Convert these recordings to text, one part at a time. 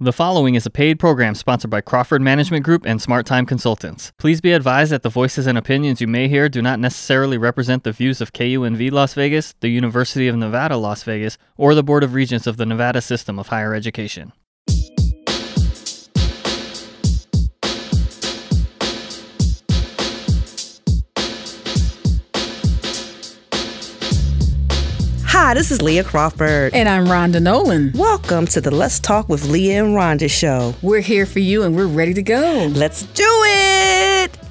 The following is a paid program sponsored by Crawford Management Group and Smart Time Consultants. Please be advised that the voices and opinions you may hear do not necessarily represent the views of KUNV Las Vegas, the University of Nevada, Las Vegas, or the Board of Regents of the Nevada System of Higher Education. Hi, this is Leah Crawford. And I'm Rhonda Nolan. Welcome to the Let's Talk with Leah and Rhonda show. We're here for you and we're ready to go. Let's do it!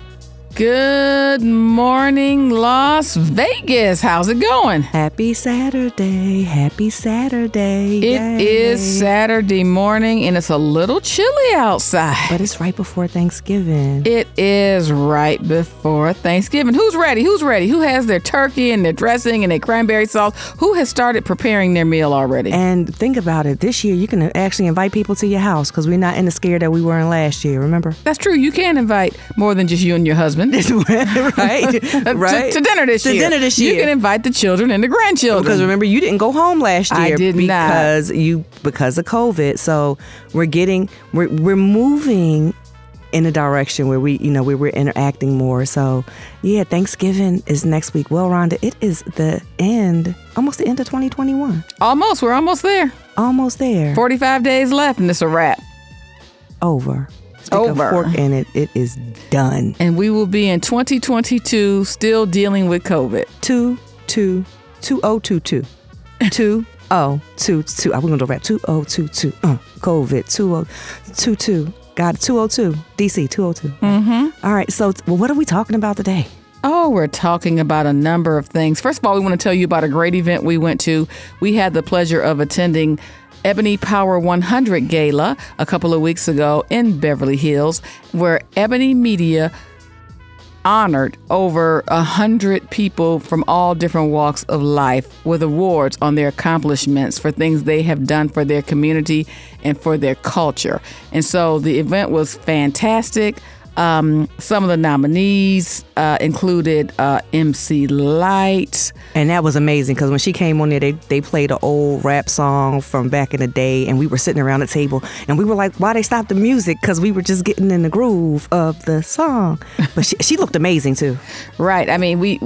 Good morning, Las Vegas. How's it going? Happy Saturday. Happy Saturday. It is Yay. Saturday morning and it's a little chilly outside. But it's right before Thanksgiving. It is right before Thanksgiving. Who's ready? Who's ready? Who has their turkey and their dressing and their cranberry sauce? Who has started preparing their meal already? and think about it. This year, you can actually invite people to your house because we're not in the scare that we were in last year, remember? That's true. You can invite more than just you and your husband. right? To- right? To, dinner this To year. To dinner this year. You can invite the children and the grandchildren. Because remember, you didn't go home last year. I did not. because you because of COVID. So we're getting we're we're moving in a direction where we you know we're interacting more. So yeah, Thanksgiving is next week. Well, Rhonda, it is the end, almost the end of 2021. Almost. We're almost there. Almost there. 45 days left and it's a wrap. over. Stick Over. a fork in it. It is done. And we will be in 2022 still dealing with COVID. Two two two oh two two two oh two two. I'm gonna do rap two oh two two. Uh, COVID two oh two two. Got it. Two oh two. DC two oh two. Mm-hmm. All right. So well, what are we talking about today? Oh, we're talking about a number of things. First of all, we want to tell you about a great event we went to. We had the pleasure of attending Ebony Power 100 Gala a couple of weeks ago in Beverly Hills, where Ebony Media honored over a hundred people from all different walks of life with awards on their accomplishments for things they have done for their community and for their culture. And so the event was fantastic. Um, some of the nominees uh, included uh, MC Lyte. And that was amazing because when she came on there, they, they played an old rap song from back in the day, and we were sitting around the table, and we were like, "Why they stopped the music?" Because we were just getting in the groove of the song. But she, she looked amazing too. Right. I mean, we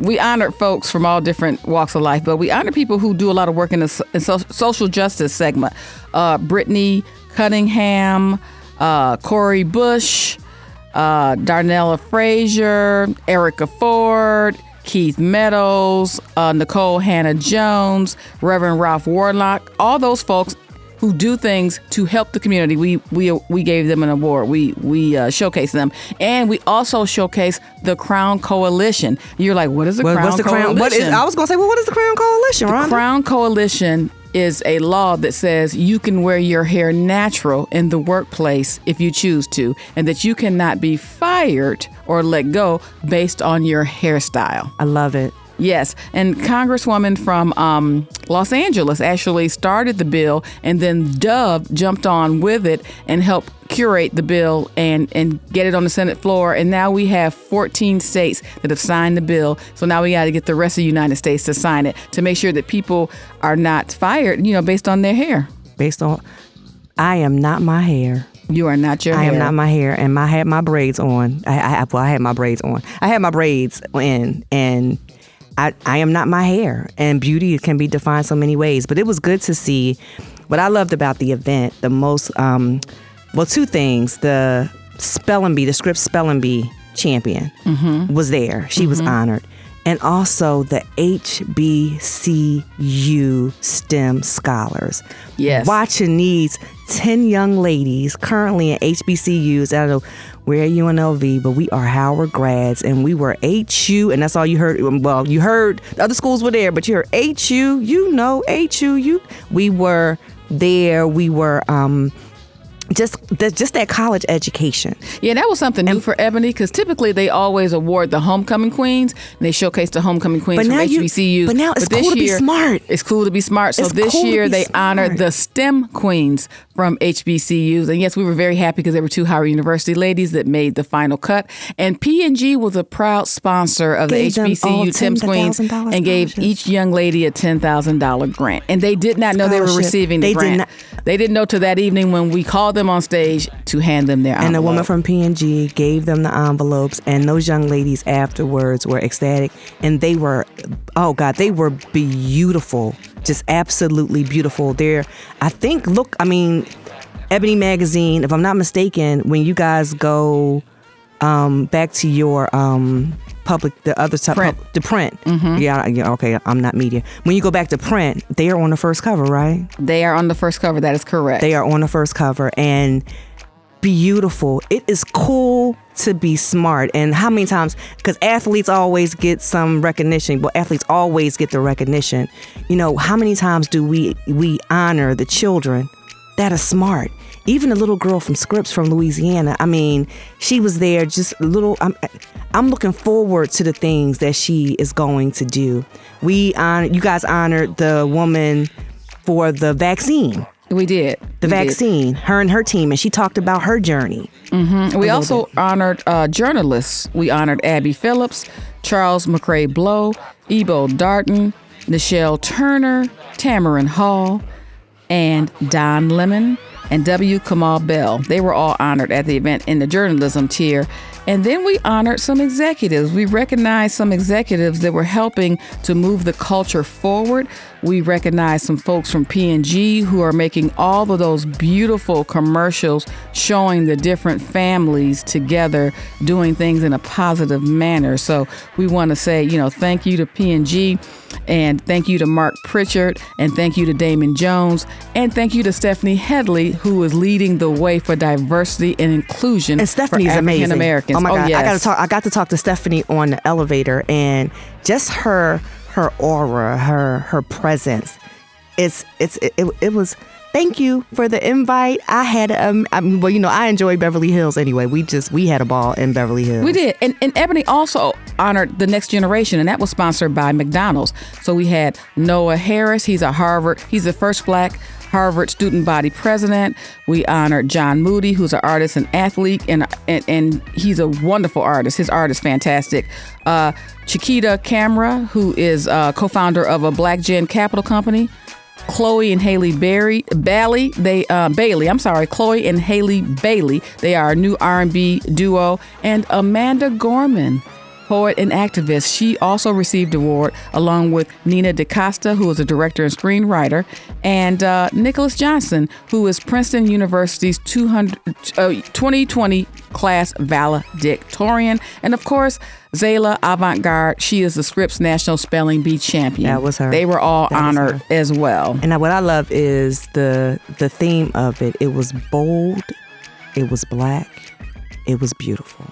we honored folks from all different walks of life, but we honor people who do a lot of work in the in so- social justice segment. Uh, Brittany Cunningham, uh, Cori Bush, uh, Darnella Frazier, Erica Ford, Keith Meadows, uh, Nikole Hannah-Jones, Reverend Ralph Warnock, all those folks who do things to help the community. We we we gave them an award. We we uh, showcase them, and we also showcase the Crown Coalition. You're like, what is the Crown what's the Coalition? crown? What is? I was gonna say, well, what is the Crown Coalition, The Rhonda? Crown Coalition is a law that says you can wear your hair natural in the workplace if you choose to, and that you cannot be fired or let go based on your hairstyle. I love it. Yes, and Congresswoman from um, Los Angeles actually started the bill, and then Dove jumped on with it and helped curate the bill and and get it on the Senate floor. And now we have 14 states that have signed the bill. So now we got to get the rest of the United States to sign it to make sure that people are not fired, you know, based on their hair. Based on, I am not my hair. You are not your I hair. am not my hair, and I had my braids on. I, I well, I had my braids on. I had my braids in, and I I am not my hair. And beauty can be defined so many ways. But it was good to see. What I loved about the event, the most, um, well, two things: the spelling bee, the Scripps spelling bee champion, was there. She was honored. And also the HBCU STEM scholars. Yes. Watching these 10 young ladies currently in HBCUs. I don't we're at UNLV, but we are Howard grads and we were HU, and that's all you heard. Well, you heard the other schools were there, but you heard HU, you know, HU, you. We were there. We were um, just the, just that college education. Yeah, that was something new for Ebony because typically they always award the homecoming queens and they showcase the homecoming queens But from now you- HBCUs. but now it's this cool to be year, smart. It's cool to be smart. So It's this cool year they honored the STEM queens from HBCUs. And yes, we were very happy because there were two Howard University ladies that made the final cut. And P&G was a proud sponsor of Gave the HBCU STEM Queens and gave each young lady a $10,000 grant. And they did not know they were receiving the They did grant. not- They didn't know till that evening when we called them on stage to hand them their And the woman from P&G gave them the envelopes, and those young ladies afterwards were ecstatic, and they were, oh God, they were beautiful, just absolutely beautiful. They're, I think, look, I mean, Ebony Magazine, if I'm not mistaken, when you guys go um, back to your um, public, the other side, Print. the print, yeah, yeah, okay, I'm not media. When you go back to print, they are on the first cover, right? They are on the first cover. That is correct. They are on the first cover and beautiful. It is cool to be smart. And how many times, because athletes always get some recognition, but athletes always get the recognition. You know, how many times do we we honor the children that are smart? Even the little girl from Scripps from Louisiana. I mean, she was there just a little. I'm, I'm looking forward to the things that she is going to do. We honor, you guys honored the woman for the vaccine we did. the We did. vaccine, her and her team, and she talked about her journey. We also honored uh, journalists. We honored Abby Phillips, Charles McCrae Blow, Ebo Darton, Nischelle Turner, Tamron Hall, and Don Lemon and W. Kamau Bell. They were all honored at the event in the journalism tier. And then we honored some executives. We recognized some executives that were helping to move the culture forward. We recognize some folks from P&G who are making all of those beautiful commercials showing the different families together doing things in a positive manner. So we want to say, you know, thank you to P&G and thank you to Marc Pritchard and thank you to Damon Jones and thank you to Stephanie Headley who is leading the way for diversity and inclusion And Stephanie's for amazing. African Americans. Oh my oh, god, yes. I got to talk. I got to talk to Stephanie on the elevator, and just her her aura, her her presence. It's it's it, it, it was. Thank you for the invite. I had um, I mean, well, you know, I enjoy Beverly Hills anyway. We just we had a ball in Beverly Hills. We did. And, and Ebony also honored the next generation, and that was sponsored by McDonald's. So we had Noah Harris. He's a Harvard, he's the first black Harvard student body president. We honored John Moody, who's an artist and athlete, and and, and he's a wonderful artist. His art is fantastic. Uh, Chiquita Camera, who is uh, co-founder of a Black Gen Capital Company. Chloe and Halle Berry Bailey, they uh, Bailey. I'm sorry, Chloe and Halle Bailey. They are a new R&B duo, and Amanda Gorman, poet and activist. She also received award along with Nia DaCosta, who is a director and screenwriter, and uh, Nicholas Johnson, who is Princeton University's 200, uh, 2020 class valedictorian, and of course. Zaila Avant-garde, she is the Scripps National Spelling Bee champion. That was her. They were all That honored as well. And what I love is the the theme of it. It was bold, it was black, it was beautiful,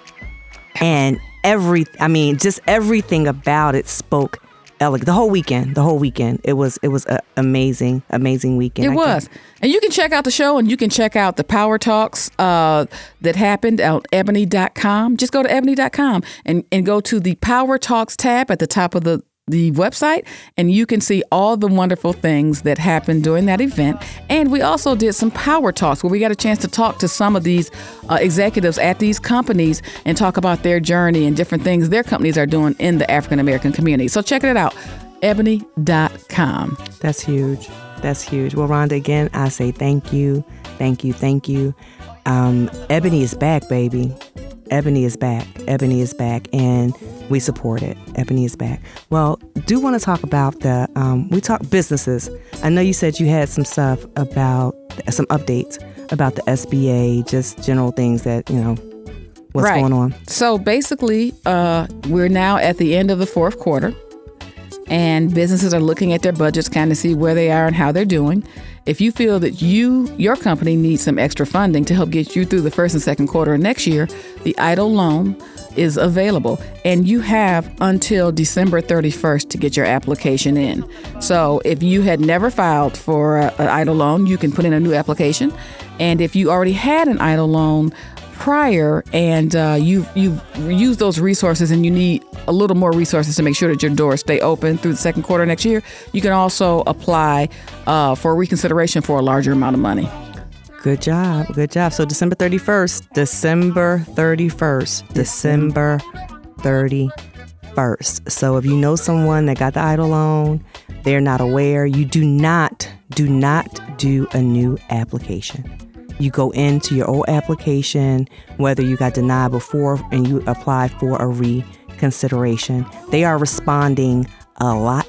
and every I mean, just everything about it spoke elegant. The whole weekend, the whole weekend, it was it was an amazing, amazing weekend. It I was. And you can check out the show and you can check out the Power Talks uh, that happened on ebony.com. Just go to ebony.com and, and go to the Power Talks tab at the top of the the website and you can see all the wonderful things that happened during that event and we also did some power talks where we got a chance to talk to some of these uh, executives at these companies and talk about their journey and different things their companies are doing in the african american community so check it out ebony.com That's huge. That's huge. Well, Rhonda, again, I say thank you, thank you, thank you. Um, Ebony is back, baby. Ebony is back. Ebony is back, and we support it. Ebony is back. Well, do want to talk about the um, we talk businesses. I know you said you had some stuff about some updates about the SBA, just general things that you know what's Right. going on. So basically, uh, we're now at the end of the fourth quarter, and businesses are looking at their budgets, kind of see where they are and how they're doing. If you feel that you, your company, needs some extra funding to help get you through the first and second quarter of next year, the EIDL loan is available, and you have until December 31st to get your application in. So if you had never filed for uh, an EIDL loan, you can put in a new application, and if you already had an EIDL loan prior and uh, you've you've used those resources and you need a little more resources to make sure that your doors stay open through the second quarter next year, you can also apply uh, for reconsideration for a larger amount of money. Good job. Good job. So December 31st, December 31st, December 31st. So if you know someone that got the EIDL loan, they're not aware, you do not, do not do a new application. You go into your old application, whether you got denied before and you apply for a reconsideration. They are responding a lot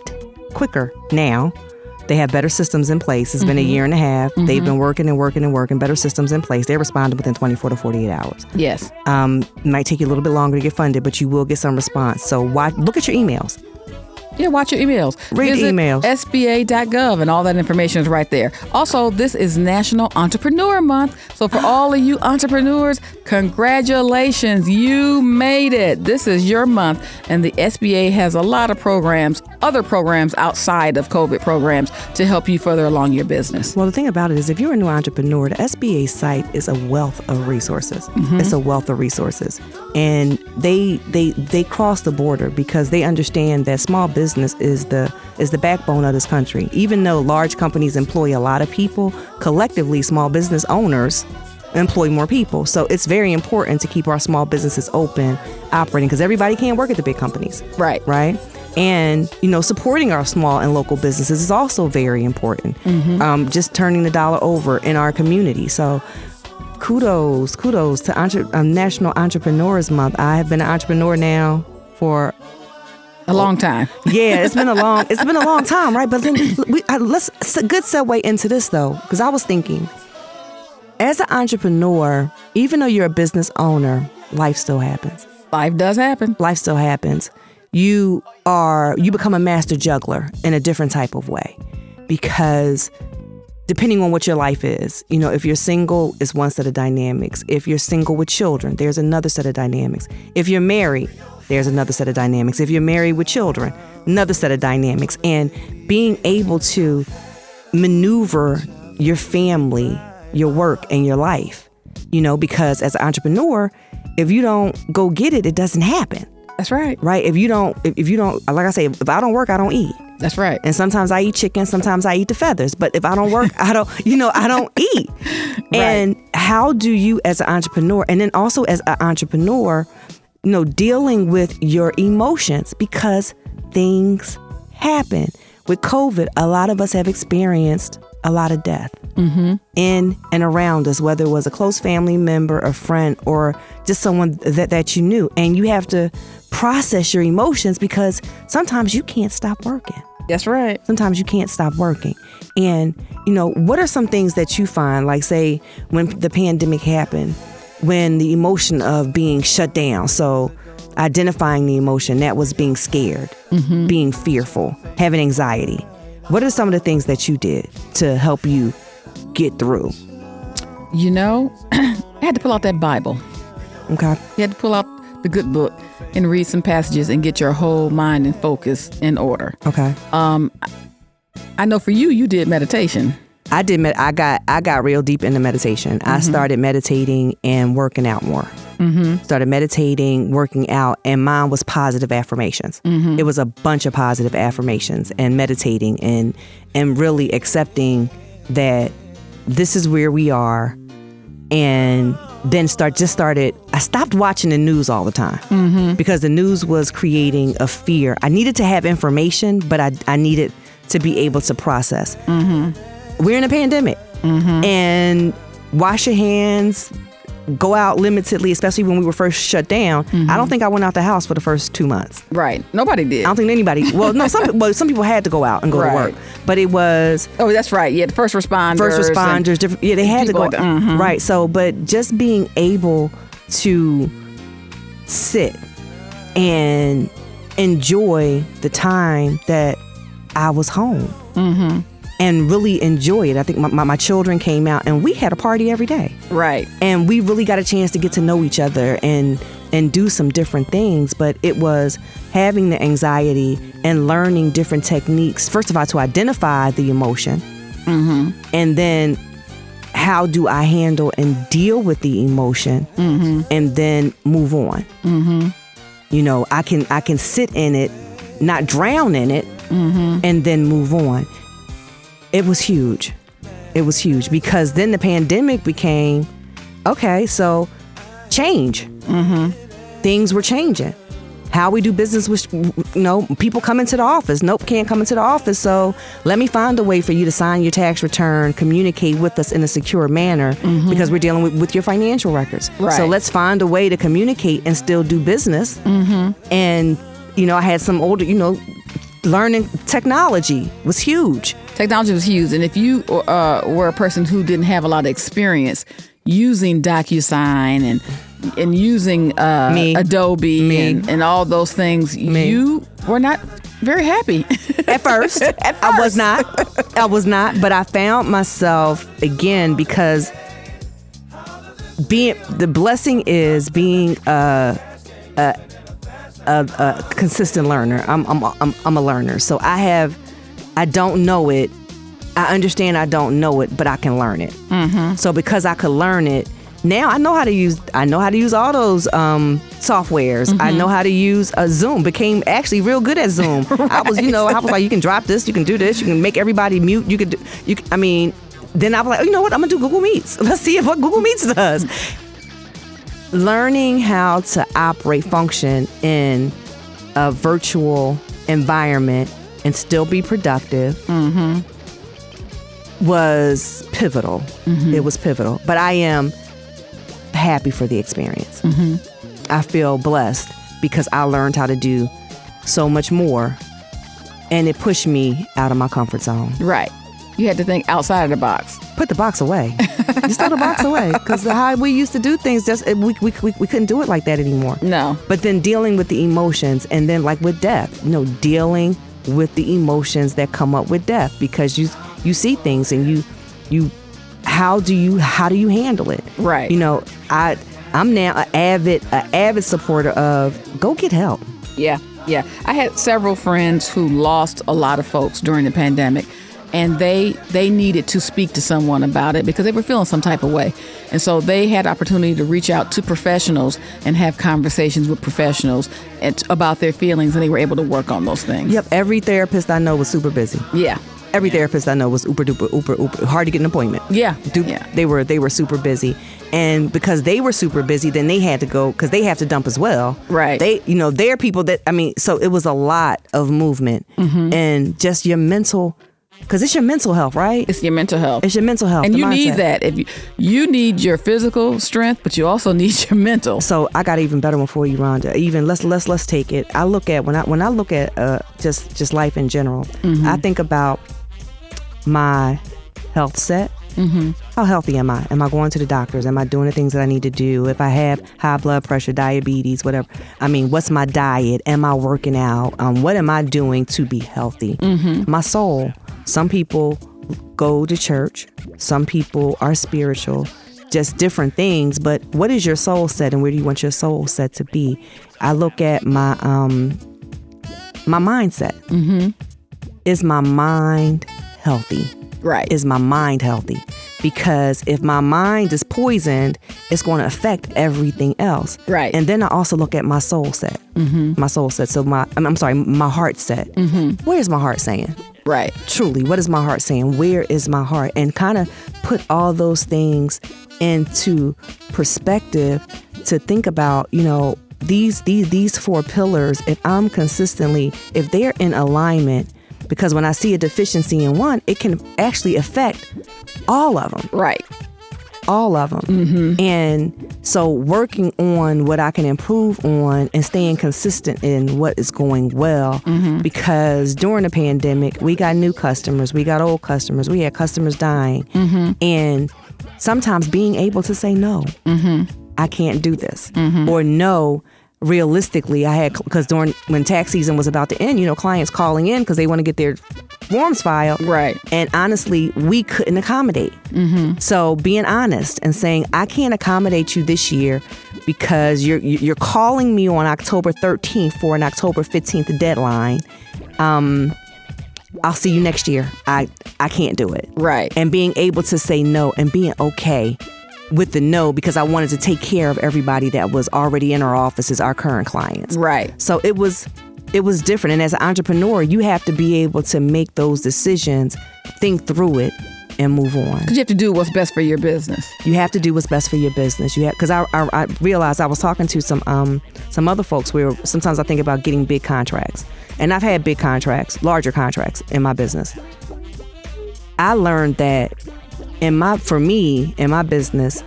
quicker now they have better systems in place. It's been a year and a half. They've been working and working and working, better systems in place. They responded within 24 to 48 hours. Yes. Um, might take you a little bit longer to get funded, but you will get some response. So watch, look at your emails. Yeah, watch your emails. Read Visit emails. SBA.gov and all that information is right there. Also, this is National Entrepreneur Month. So, for all of you entrepreneurs, congratulations. You made it. This is your month. And the SBA has a lot of programs, other programs outside of COVID programs to help you further along your business. Well, the thing about it is, if you're a new entrepreneur, the SBA site is a wealth of resources. Mm-hmm. It's a wealth of resources, and they they they cross the border because they understand that small business is the is the backbone of this country. Even though large companies employ a lot of people, collectively, small business owners employ more people. So it's very important to keep our small businesses open, operating, because everybody can't work at the big companies Right. right? And you know, supporting our small and local businesses is also very important. Um, just turning the dollar over in our community. So, kudos, kudos to entre- um, National Entrepreneurs Month. I have been an entrepreneur now for A long time. yeah, it's been a long it's been a long time, right? But then we, uh, let's it's a good segue into this though, because I was thinking, as an entrepreneur, even though you're a business owner, life still happens Life does happen. life still happens you are you become a master juggler in a different type of way because depending on what your life is you know if you're single it's one set of dynamics if you're single with children there's another set of dynamics if you're married there's another set of dynamics. If you're married with children another set of dynamics. And being able to maneuver your family your work and your life you know because as an entrepreneur if you don't go get it it doesn't happen. That's right. right? If you don't if, if you don't like i say if i don't work i don't eat. That's right. and sometimes i eat chicken sometimes i eat the feathers. But if i don't work i don't you know i don't eat. Right. and how do you as an entrepreneur and then also as an entrepreneur you know dealing with your emotions because things happen with covid a lot of us have experienced a lot of death mm-hmm. in and around us, whether it was a close family member, a friend, or just someone that, that you knew. And you have to process your emotions because sometimes you can't stop working. That's right. Sometimes you can't stop working. And, you know, what are some things that you find, like, say, when the pandemic happened, when the emotion of being shut down? So, identifying the emotion that was being scared, being fearful, having anxiety. What are some of the things that you did to help you get through? You know, I had to pull out that Bible. Okay. You had to pull out the good book and read some passages and get your whole mind and focus in order. Okay. Um, I know for you, you did meditation. I did. Med- I got. I got real deep into meditation. I mm-hmm. started meditating and working out more. Mm-hmm. Started meditating, working out, and mine was positive affirmations. Mm-hmm. It was a bunch of positive affirmations and meditating and and really accepting that this is where we are, and then start just started. I stopped watching the news all the time mm-hmm. because the news was creating a fear. I needed to have information, but I I needed to be able to process we're in a pandemic and wash your hands go out limitedly especially when we were first shut down i don't think i went out the house for the first two months Right. Nobody did. i don't think anybody well no some, well, some people had to go out and go Right. to work but it was oh, that's right. Yeah, the first responders. first responders different yeah they had to go like that. Mhm. right so but just being able to sit and enjoy the time that i was home Mm-hmm. And really enjoy it. I think my, my, my children came out and we had a party every day. Right. and we really got a chance to get to know each other and and do some different things but it was having the anxiety and learning different techniques first of all to identify the emotion mm-hmm. and then how do i handle and deal with the emotion mm-hmm. and then move on. Mm-hmm. You know i can i can sit in it not drown in it and then move on it was huge It was huge because then the pandemic became okay. So change. Mm-hmm. Things were changing. How we do business was, you know, people come into the office. Nope, can't come into the office. So let me find a way for you to sign your tax return, communicate with us in a secure manner because we're dealing with, with your financial records. Right. So let's find a way to communicate and still do business. And, you know, I had some older, you know, learning technology was huge. Technology was huge, and if you uh, were a person who didn't have a lot of experience using DocuSign and and using uh, Me. Adobe. And, and all those things, Me. you were not very happy. At first, I was not. I was not, but I found myself again because being the blessing is being a a, a, a consistent learner. I'm, I'm I'm I'm a learner, so I have I don't know it. I understand I don't know it, but I can learn it. Mm-hmm. So because I could learn it, now I know how to use. I know how to use all those um, softwares. I know how to use a Zoom. Became actually real good at Zoom. I was, you know, I was like, you can drop this, you can do this, you can make everybody mute. You could, do, you. can- I mean, then I was like, oh, you know what? I'm gonna do Google Meets. Let's see if what Google Meets does. Learning how to operate, function in a virtual environment and still be productive mm-hmm. was pivotal. Mm-hmm. It was pivotal. But I am happy for the experience. Mm-hmm. I feel blessed because I learned how to do so much more and it pushed me out of my comfort zone. right. You had to think outside of the box. Put the box away. Just throw the box away because how we used to do things, just we, we, we, we couldn't do it like that anymore. No. But then dealing with the emotions, and then like with death, you know, dealing with the emotions that come up with death because you you see things and you you how do you how do you handle it? Right. You know, I I'm now an avid an avid supporter of go get help. Yeah, yeah. I had several friends who lost a lot of folks during the pandemic, and they they needed to speak to someone about it because they were feeling some type of way, and so they had opportunity to reach out to professionals and have conversations with professionals and about their feelings, and they were able to work on those things. Yep, every therapist I know was super busy. Yeah. Every therapist I know was uber duper uber uber hard to get an appointment. Yeah, Du- yeah. They were they were super busy, and because they were super busy, then they had to go because they have to dump as well. Right. They you know they're people that I mean, so it was a lot of movement Mm-hmm. and just your mental, because it's your mental health, right? It's your mental health. It's your mental health, and you need that. If you, you need your physical strength, but you also need your mental. So I got even better one for you, Rhonda. Even let's let's let's take it. I look at when I when I look at uh, just just life in general. Mm-hmm. I think about my health set. Mm-hmm. How healthy am I? Am I going to the doctors? Am I doing the things that I need to do? If I have high blood pressure, diabetes, whatever. I mean, what's my diet? Am I working out? Um, what am I doing to be healthy? Mm-hmm. My soul. Some people go to church. Some people are spiritual. Just different things. But what is your soul set, and where do you want your soul set to be? I look at my um my mindset. Mm-hmm. Is my mind healthy? Right. is my mind healthy? Because if my mind is poisoned, it's going to affect everything else. Right. And then I also look at my soul set. Mm-hmm. My soul set. So my, I'm, sorry, my heart set. Mm-hmm. Where's my heart saying? right. Truly, what is my heart saying? Where is my heart? And kind of put all those things into perspective to think about, you know, these these these four pillars. If I'm consistently, if they're in alignment, because when I see a deficiency in one, it can actually affect all of them Right. all of them. Mm-hmm. And so working on what I can improve on and staying consistent in what is going well mm-hmm. because during the pandemic, we got new customers, we got old customers, we had customers dying. Mm-hmm. And sometimes being able to say no. I can't do this. Or no, realistically, I had because during when tax season was about to end, you know, clients calling in because they want to get their forms filed. Right. And honestly, we couldn't accommodate. So being honest and saying, I can't accommodate you this year because you're you're calling me on October 13th for an October 15th deadline. Um, I'll see you next year. I I can't do it. Right. And being able to say no and being okay with the no because I wanted to take care of everybody that was already in our offices, our current clients. Right. So it was it was different. And as an entrepreneur, you have to be able to make those decisions, think through it, and move on. Because you have to do what's best for your business. You have to do what's best for your business. You have because I, I I realized I was talking to some um some other folks where sometimes I think about getting big contracts, and I've had big contracts, larger contracts in my business. I learned that in my for me in my business,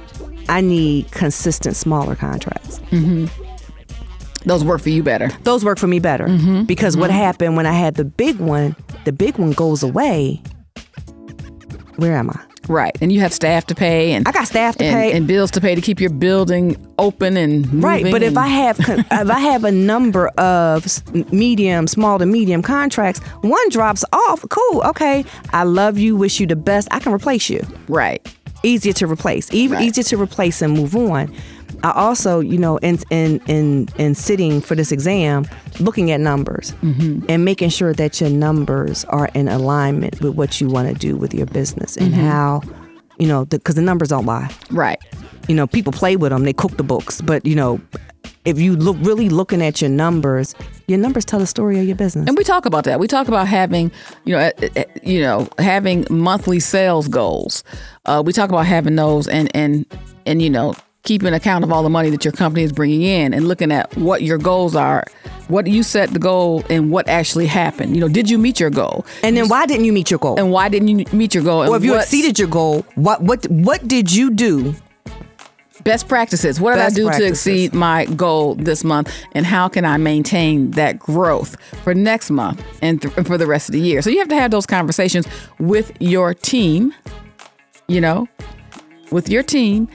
I need consistent smaller contracts. Mm-hmm. Those work for you better. Those work for me better mm-hmm. because what mm-hmm. happened when I had the big one, the big one goes away. Where am I? Right. And you have staff to pay and I got staff to and, pay. and bills to pay to keep your building open and Right, but if I have if I have a number of medium, small to medium contracts, one drops off. Cool, okay. I love you, wish you the best. I can replace you. right. Easier to replace, even Right. easier to replace and move on. I also, you know, in in in in sitting for this exam, looking at numbers Mm-hmm. and making sure that your numbers are in alignment with what you want to do with your business and Mm-hmm. how, you know, because the, numbers don't lie Right. you know, people play with them, they cook the books, but you know, if you look really looking at your numbers, your numbers tell the story of your business. And we talk about that. We talk about having, you know, eh, eh, you know, having monthly sales goals. Uh, we talk about having those and and and you know, keeping account of all the money that your company is bringing in and looking at what your goals are, what you set the goal, and what actually happened. You know, did you meet your goal? And then why didn't you meet your goal? And why didn't you meet your goal? And or if you exceeded your goal, what what what did you do? best practices. What did I do practices. to exceed my goal this month, and how can I maintain that growth for next month and, th- and for the rest of the year? So you have to have those conversations with your team. You know, with your team.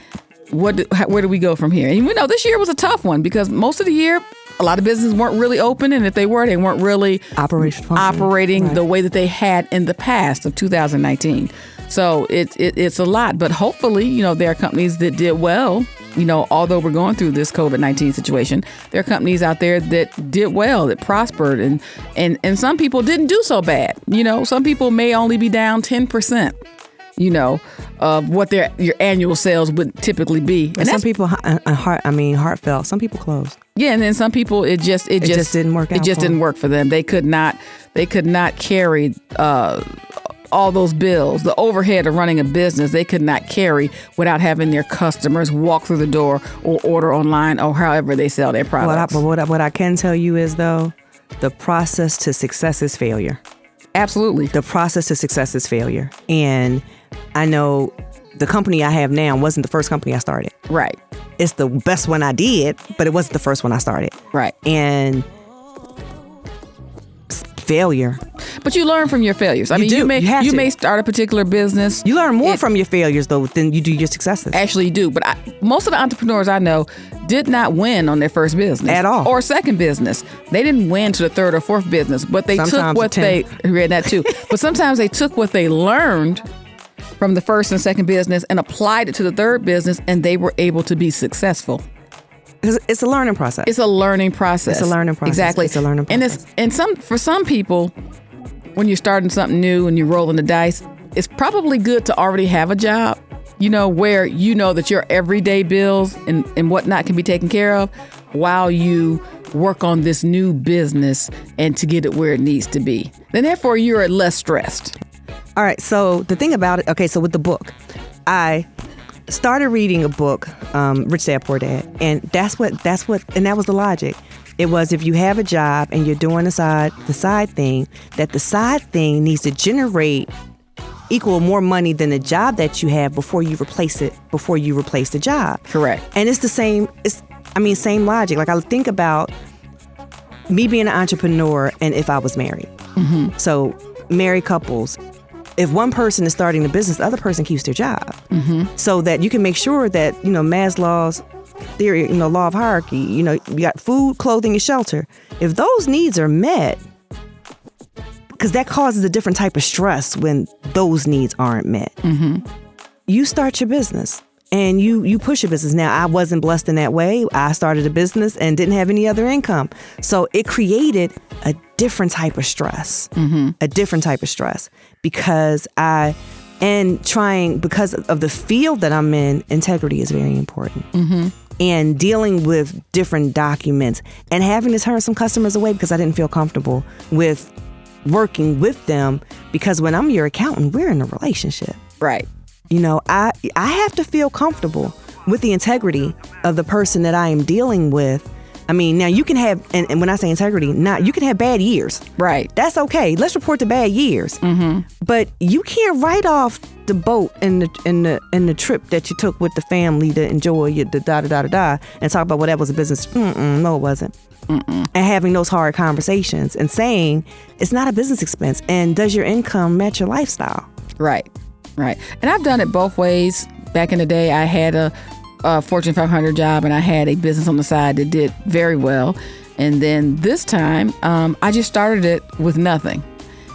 What? Do, how, where do we go from here? And we know this year was a tough one because most of the year, a lot of businesses weren't really open, and if they were, they weren't really Operation operating Right. the way that they had in the past of 2019. So it, it it's a lot, but hopefully, you know, there are companies that did well. You know, although we're going through this COVID nineteen situation, there are companies out there that did well, that prospered, and and and some people didn't do so bad. You know, some people may only be down ten percent. You know, of what their your annual sales would typically be, and some people, uh, uh, heart, I mean, heartfelt. Some people closed. yeah, and then some people it just it, just, just didn't work It just didn't work for them. They could not they could not carry uh, all those bills, the overhead of running a business. They could not carry without having their customers walk through the door or order online or however they sell their What I, but what I, what I can tell you is though, the process to success is failure. Absolutely. The process to success is failure, and I know the company I have now wasn't the first company I started. Right. It's the best one I did, but it wasn't the first one I started. Right. And failure. But you learn from your failures. I You mean, do. you may You to. may start a particular business. You learn more It- from your failures though than you do your successes. actually you do. But I, most of the entrepreneurs I know did not win on their first business At all. or second business. They didn't win to the third or fourth business, but they took what they read that too. but sometimes they took what they learned from the first and second business and applied it to the third business, and they were able to be successful. It's, a learning process. It's a learning process. It's a learning process. Exactly. It's a learning process. And it's and some for some people, when you're starting something new and you're rolling the dice, it's probably good to already have a job. You know, where you know that your everyday bills and, and whatnot can be taken care of while you work on this new business and to get it where it needs to be. Then therefore you're less stressed. All right. So the thing about it, okay. So with the book, I started reading a book, um, Rich Dad Poor Dad, and that's what that's what, and that was the logic. It was if you have a job and you're doing the side the side thing, that the side thing needs to generate equal more money than the job that you have before you replace it before you replace the job. Correct. And it's the same. It's I mean same logic. Like I think about me being an entrepreneur and if I was married. So married couples, if one person is starting the business, the other person keeps their job, mm-hmm. so that you can make sure that you know Maslow's theory, you know, law of hierarchy. You know, you got food, clothing, and shelter. If those needs are met, because that causes a different type of stress when those needs aren't met. Mm-hmm. You start your business and you you push your business. Now I wasn't blessed in that way. I started a business and didn't have any other income, so it created a different type of stress. Mm-hmm. A different type of stress because I and trying because of the field that I'm in, integrity is very important. Mm-hmm. And dealing with different documents and having to turn some customers away because I didn't feel comfortable with working with them because when I'm your accountant, we're in a relationship. Right. You know, I I have to feel comfortable with the integrity of the person that I am dealing with. I mean, now you can have, and, and when I say integrity, not you can have bad years. Right. That's okay. Let's report the bad years. Mm-hmm. But you can't write off the boat and the and the and the trip that you took with the family to enjoy your the da da da da da and talk about what that was a business. Mm-mm, no, it wasn't. Mm-mm. And having those hard conversations and saying it's not a business expense. And does your income match your lifestyle? Right. Right. And I've done it both ways. Back in the day, I had a, a Fortune 500 job and I had a business on the side that did very well. And then this time, um, I just started it with nothing.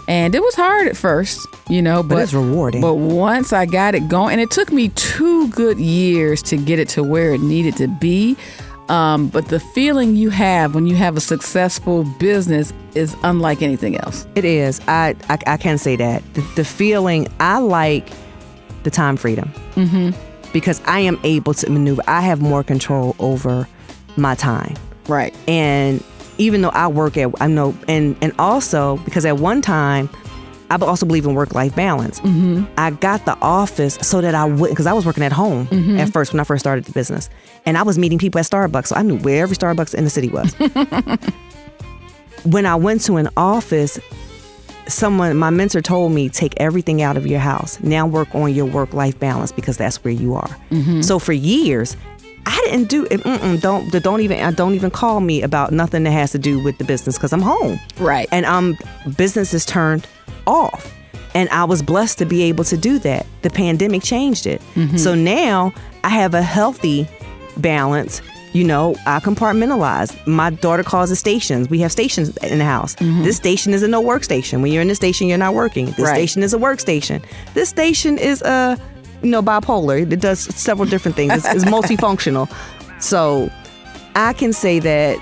And it was hard at first, you know, but, it's rewarding. But once I got it going, and it took me two good years to get it to where it needed to be. Um, but the feeling you have when you have a successful business is unlike anything else. It is. I I, I can say that the, the feeling I like the time freedom mm-hmm. because I am able to maneuver. I have more control over my time. Right. And even though I work at, I know, and and also because at one time. I also believe in work life balance. Mm-hmm. I got the office so that I wouldn't, because I was working at home Mm-hmm. at first when I first started the business. And I was meeting people at Starbucks. So I knew where every Starbucks in the city was. when I went to an office, someone, my mentor told me, take everything out of your house. Now work on your work life balance because that's where you are. Mm-hmm. So for years, I didn't do it. Mm-mm, don't don't even uh, don't even call me about nothing that has to do with the business because I'm home. Right. And um, business is turned off. And I was blessed to be able to do that. The pandemic changed it. Mm-hmm. So now I have a healthy balance. You know, I compartmentalize. My daughter calls it stations. We have stations in the house. Mm-hmm. This station is a no workstation. When you're in the station, you're not working. This Right. station is a workstation. This station is a, you know, bipolar. It does several different things. It's, it's multifunctional. So I can say that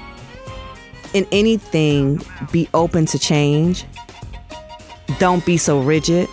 in anything, be open to change. Don't be so rigid,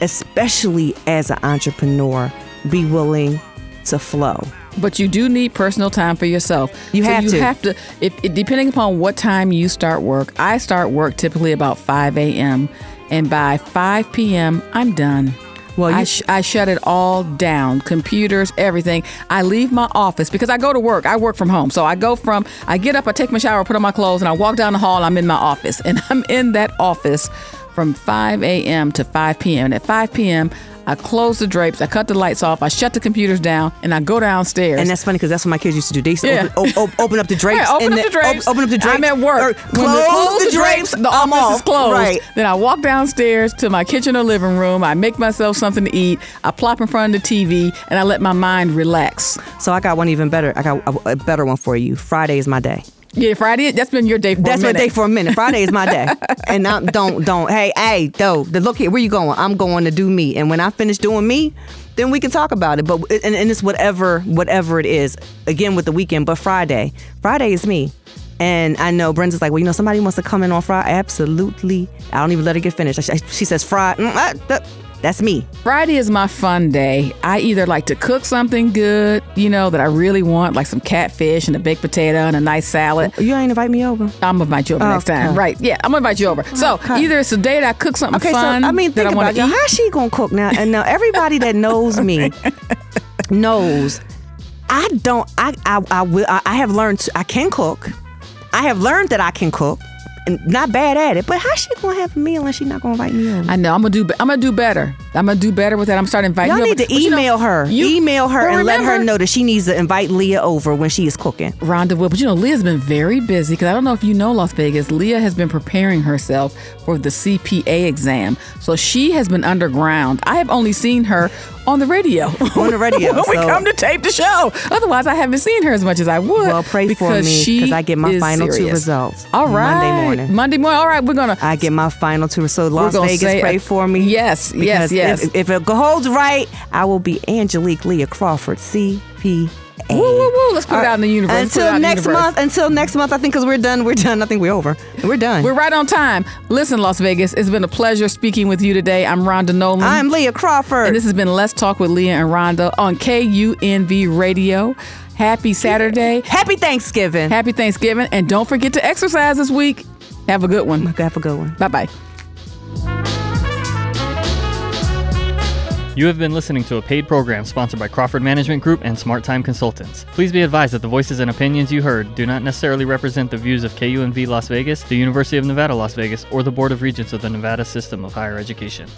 especially as an entrepreneur. Be willing to flow. But you do need personal time for yourself. You So have you to. have to. If it- depending upon what time you start work, I start work typically about five a.m. and by five p.m. I'm done. Well, I, sh- I shut it all down, computers, everything. I leave my office because I go to work. I work from home, so I go from I get up, I take my shower, put on my clothes, and I walk down the hall. And I'm in my office, and I'm in that office from 5 a.m. to 5 p.m. And at 5 p.m. I close the drapes, I cut the lights off, I shut the computers down, and I go downstairs. And that's funny because that's what my kids used to do. They used to Yeah. open, o- o- open up the drapes. Right, open and up the drapes. op- open up the drapes. I'm at work. or they Close, the drapes. the I'm office off. is closed. Right. Then I walk downstairs to my kitchen or living room. I make myself something to eat. I plop in front of the TV, and I let my mind relax. So I got one even better. I got a better one for you. Friday is my day. Yeah, Friday. That's been your day for That's a my day for a minute. Friday is my day. And I don't don't hey hey though the look here where you going? I'm going to do me. And when I finish doing me, then we can talk about it. But and, and it's whatever whatever it is. Again with the weekend, but Friday. Friday is me. And I know Brenda's like, well, you know, somebody wants to come in on Friday. Absolutely. I don't even let her get finished. She, she says Friday. Mm, Th- that's me. Friday is my fun day. I either like to cook something good, you know, that I really want, like some catfish and a baked potato and a nice salad. You ain't invite me over. I'm gonna invite you over next time. Okay. Right. Yeah, I'm gonna invite you over. So Okay. either it's a day that I cook something Okay, fun. so I mean, that think I about it. eat. How she gonna cook now? And now everybody that knows me knows I don't. I I I will. I, I have learned. To, I can cook. I have learned that I can cook, not bad at it. But how she gonna have a meal and she not gonna invite me over? I know. I'm gonna do. I'm gonna do better. I'm gonna do better with that. I'm starting to invite. Y'all you need over. to But you know, email her. you- email her and let her know that she needs to invite Leah over when she is cooking. Rhonda will. But you know, Leah's been very busy because I don't know if you know Las Vegas. Leah has been preparing herself for the CPA exam, so she has been underground. I have only seen her on the radio. On the radio, when we come to tape the show. Otherwise, I haven't seen her as much as I would. Well, pray for me, because I get my final two results All right, Monday morning. Monday morning. All right, we're gonna. I get my final two. So Las Vegas, say pray for me. Yes, yes, yes. If, if it holds right, I will be Angelique Leah Crawford, CPA. Woo, woo, woo. Let's put it out in the universe. Let's put it out Until next month. Until next month. I think because we're done. We're done. I think we're over. We're done. We're right on time. Listen, Las Vegas, it's been a pleasure speaking with you today. I'm Rhonda Nolan. I'm Leah Crawford. And this has been Let's Talk with Leah and Rhonda on KUNV Radio. Happy Saturday. Happy Thanksgiving. Happy Thanksgiving. And don't forget to exercise this week. Have a good one. Have a good one. Bye bye. You have been listening to a paid program sponsored by Crawford Management Group and Smart Time Consultants. Please be advised that the voices and opinions you heard do not necessarily represent the views of KUNV Las Vegas, the University of Nevada, Las Vegas, or the Board of Regents of the Nevada System of Higher Education.